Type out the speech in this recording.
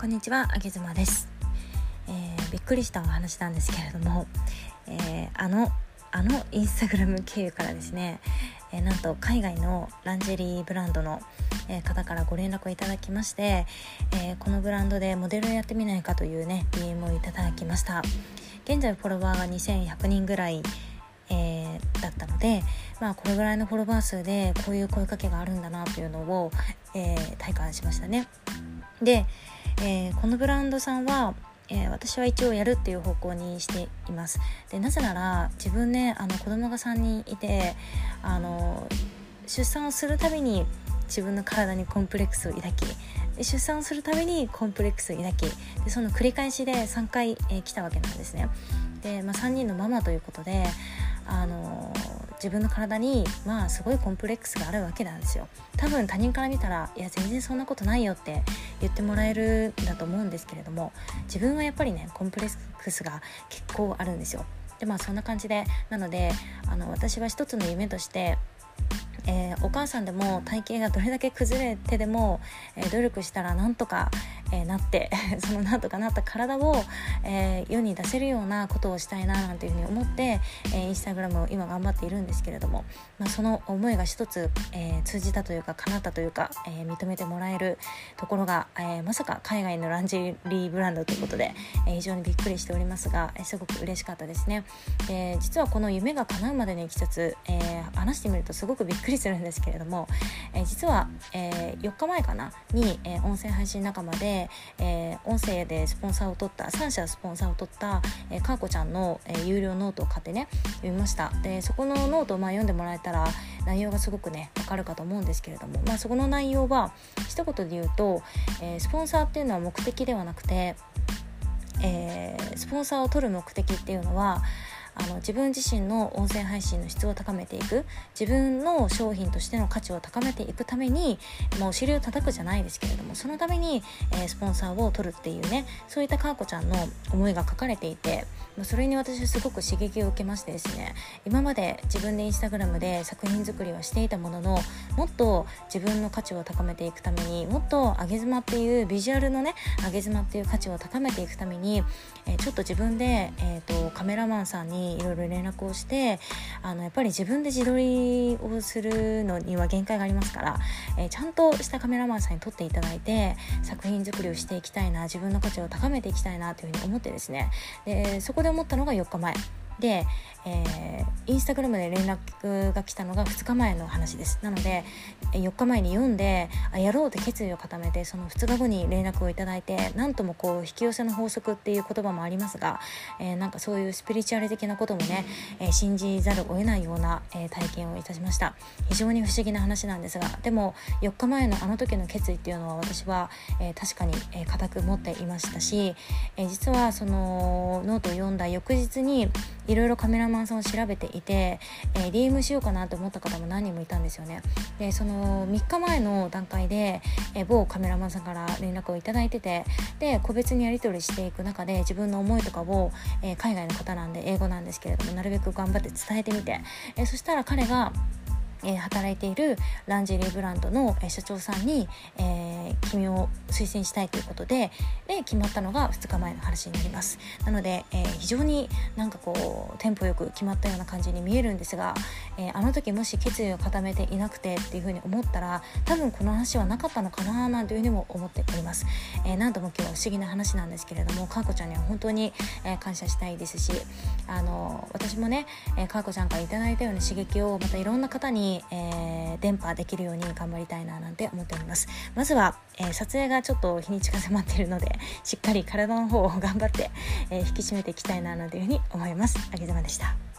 こんにちはあげずまです、えー、びっくりしたお話なんですけれども、えー、あのあのインスタグラム経由からですね、えー、なんと海外のランジェリーブランドの、方からご連絡をいただきまして、えこのブランドでモデルをやってみないかというね DM をいただきました現在フォロワーが2100人ぐらいえー、だったので、まあ、これぐらいのフォロワー数でこういう声かけがあるんだなというのを、えー、体感しましたね。で、えー、このブランドさんは、えー、私は一応やるっていう方向にしています。でなぜなら自分ねあの子供が3人いてあの出産をするたびに自分の体にコンプレックスを抱き出産をするたびにコンプレックスを抱きでその繰り返しで3回、えー、来たわけなんですね。で、まあ、3人のママということであの自分の体にまあすごいコンプレックスがあるわけなんですよ。多分他人から見たらいや全然そんなことないよって言ってもらえるんだと思うんですけれども自分はやっぱりねコンプレックスが結構あるんですよ。でまあそんな感じでなのであの私は一つの夢としてえー、お母さんでも体型がどれだけ崩れてでも、えー、努力したらなんとか、えー、なって そのなんとかなった体を、え世に出せるようなことをしたいななんていうふうに思って、えインスタグラムを今頑張っているんですけれども、まあ、その思いが一つ、え通じたというか叶ったというか、え認めてもらえるところが、えまさか海外のランジェリーブランドということで、え非常にびっくりしておりますが、えすごく嬉しかったですね。で実はこの夢が叶うまでのいきさつ、え話してみるとすごくびっくりするんですけれども、え実は、え4日前かな？に、え音声配信仲間でえ、音声でスポンサーを取った3社スポンサーを取った、えー、かーこちゃんの、え、有料ノートを買ってね読みました。でそこのノートをまあ読んでもらえたら内容がすごくねわかるかと思うんですけれども、まあ、そこの内容は一言で言うと、え、スポンサーっていうのは目的ではなくて、え、スポンサーを取る目的っていうのはあの自分自身の音声配信の質を高めていく。自分の商品としての価値を高めていくために、まあ、お尻を叩くじゃないですけれどもそのために、えー、スポンサーを取るっていうねそういったかーこちゃんの思いが書かれていてそれに私はすごく刺激を受けましてですね今まで自分でインスタグラムで作品作りはしていたもののもっと自分の価値を高めていくためにもっと上げ妻っていうビジュアルのね上げ妻っていう価値を高めていくために、えー、ちょっと自分で、えーとカメラマンさんにいろいろ連絡をしてあのやっぱり自分で自撮りをするのには限界がありますから、えー、ちゃんとしたカメラマンさんに撮っていただいて作品作りをしていきたいな自分の価値を高めていきたいなというふうに思ってですね。でそこで思ったのが4日前。で、えー、インスタグラムで連絡が来たのが2日前の話です。なので4日前に読んであやろうって決意を固めてその2日後に連絡をいただいて何ともこう引き寄せの法則っていう言葉もありますが、えー、なんかそういうスピリチュアル的なこともね、えー、信じざるを得ないような、え体験をいたしました。非常に不思議な話なんですがでも4日前のあの時の決意っていうのは私は、え確かに、え固く持っていましたし、え実はそのノートを読んだ翌日にいろいろカメラマンさんを調べていて、えー、DM しようかなと思った方も何人もいたんですよね。でその3日前の段階で、えー、某カメラマンさんから連絡をいただいててで個別にやり取りしていく中で自分の思いとかを、えー、海外の方なんで英語なんですけれどもなるべく頑張って伝えてみて、えそしたら彼がえー、働いているランジェリーブランドの、えー、社長さんに、えー、君を推薦したいということでで決まったのが2日前の話になります。なので、え非常になんかこうテンポよく決まったような感じに見えるんですが、えあの時もし決意を固めていなくてっていうふうに思ったら多分この話はなかったのかななんていうふうにも思っております、え何度も今日は不思議な話なんですけれどもかーこちゃんには本当に、え感謝したいですしあの私もね、えかーこちゃんから頂いたような刺激をまたいろんな方にえー、伝播できるように頑張りたいななんて思っております。まずは、えー、撮影がちょっと日にちが迫っているのでしっかり体の方を頑張って、えー、引き締めていきたいななんていうふうに思います。あげざまでした。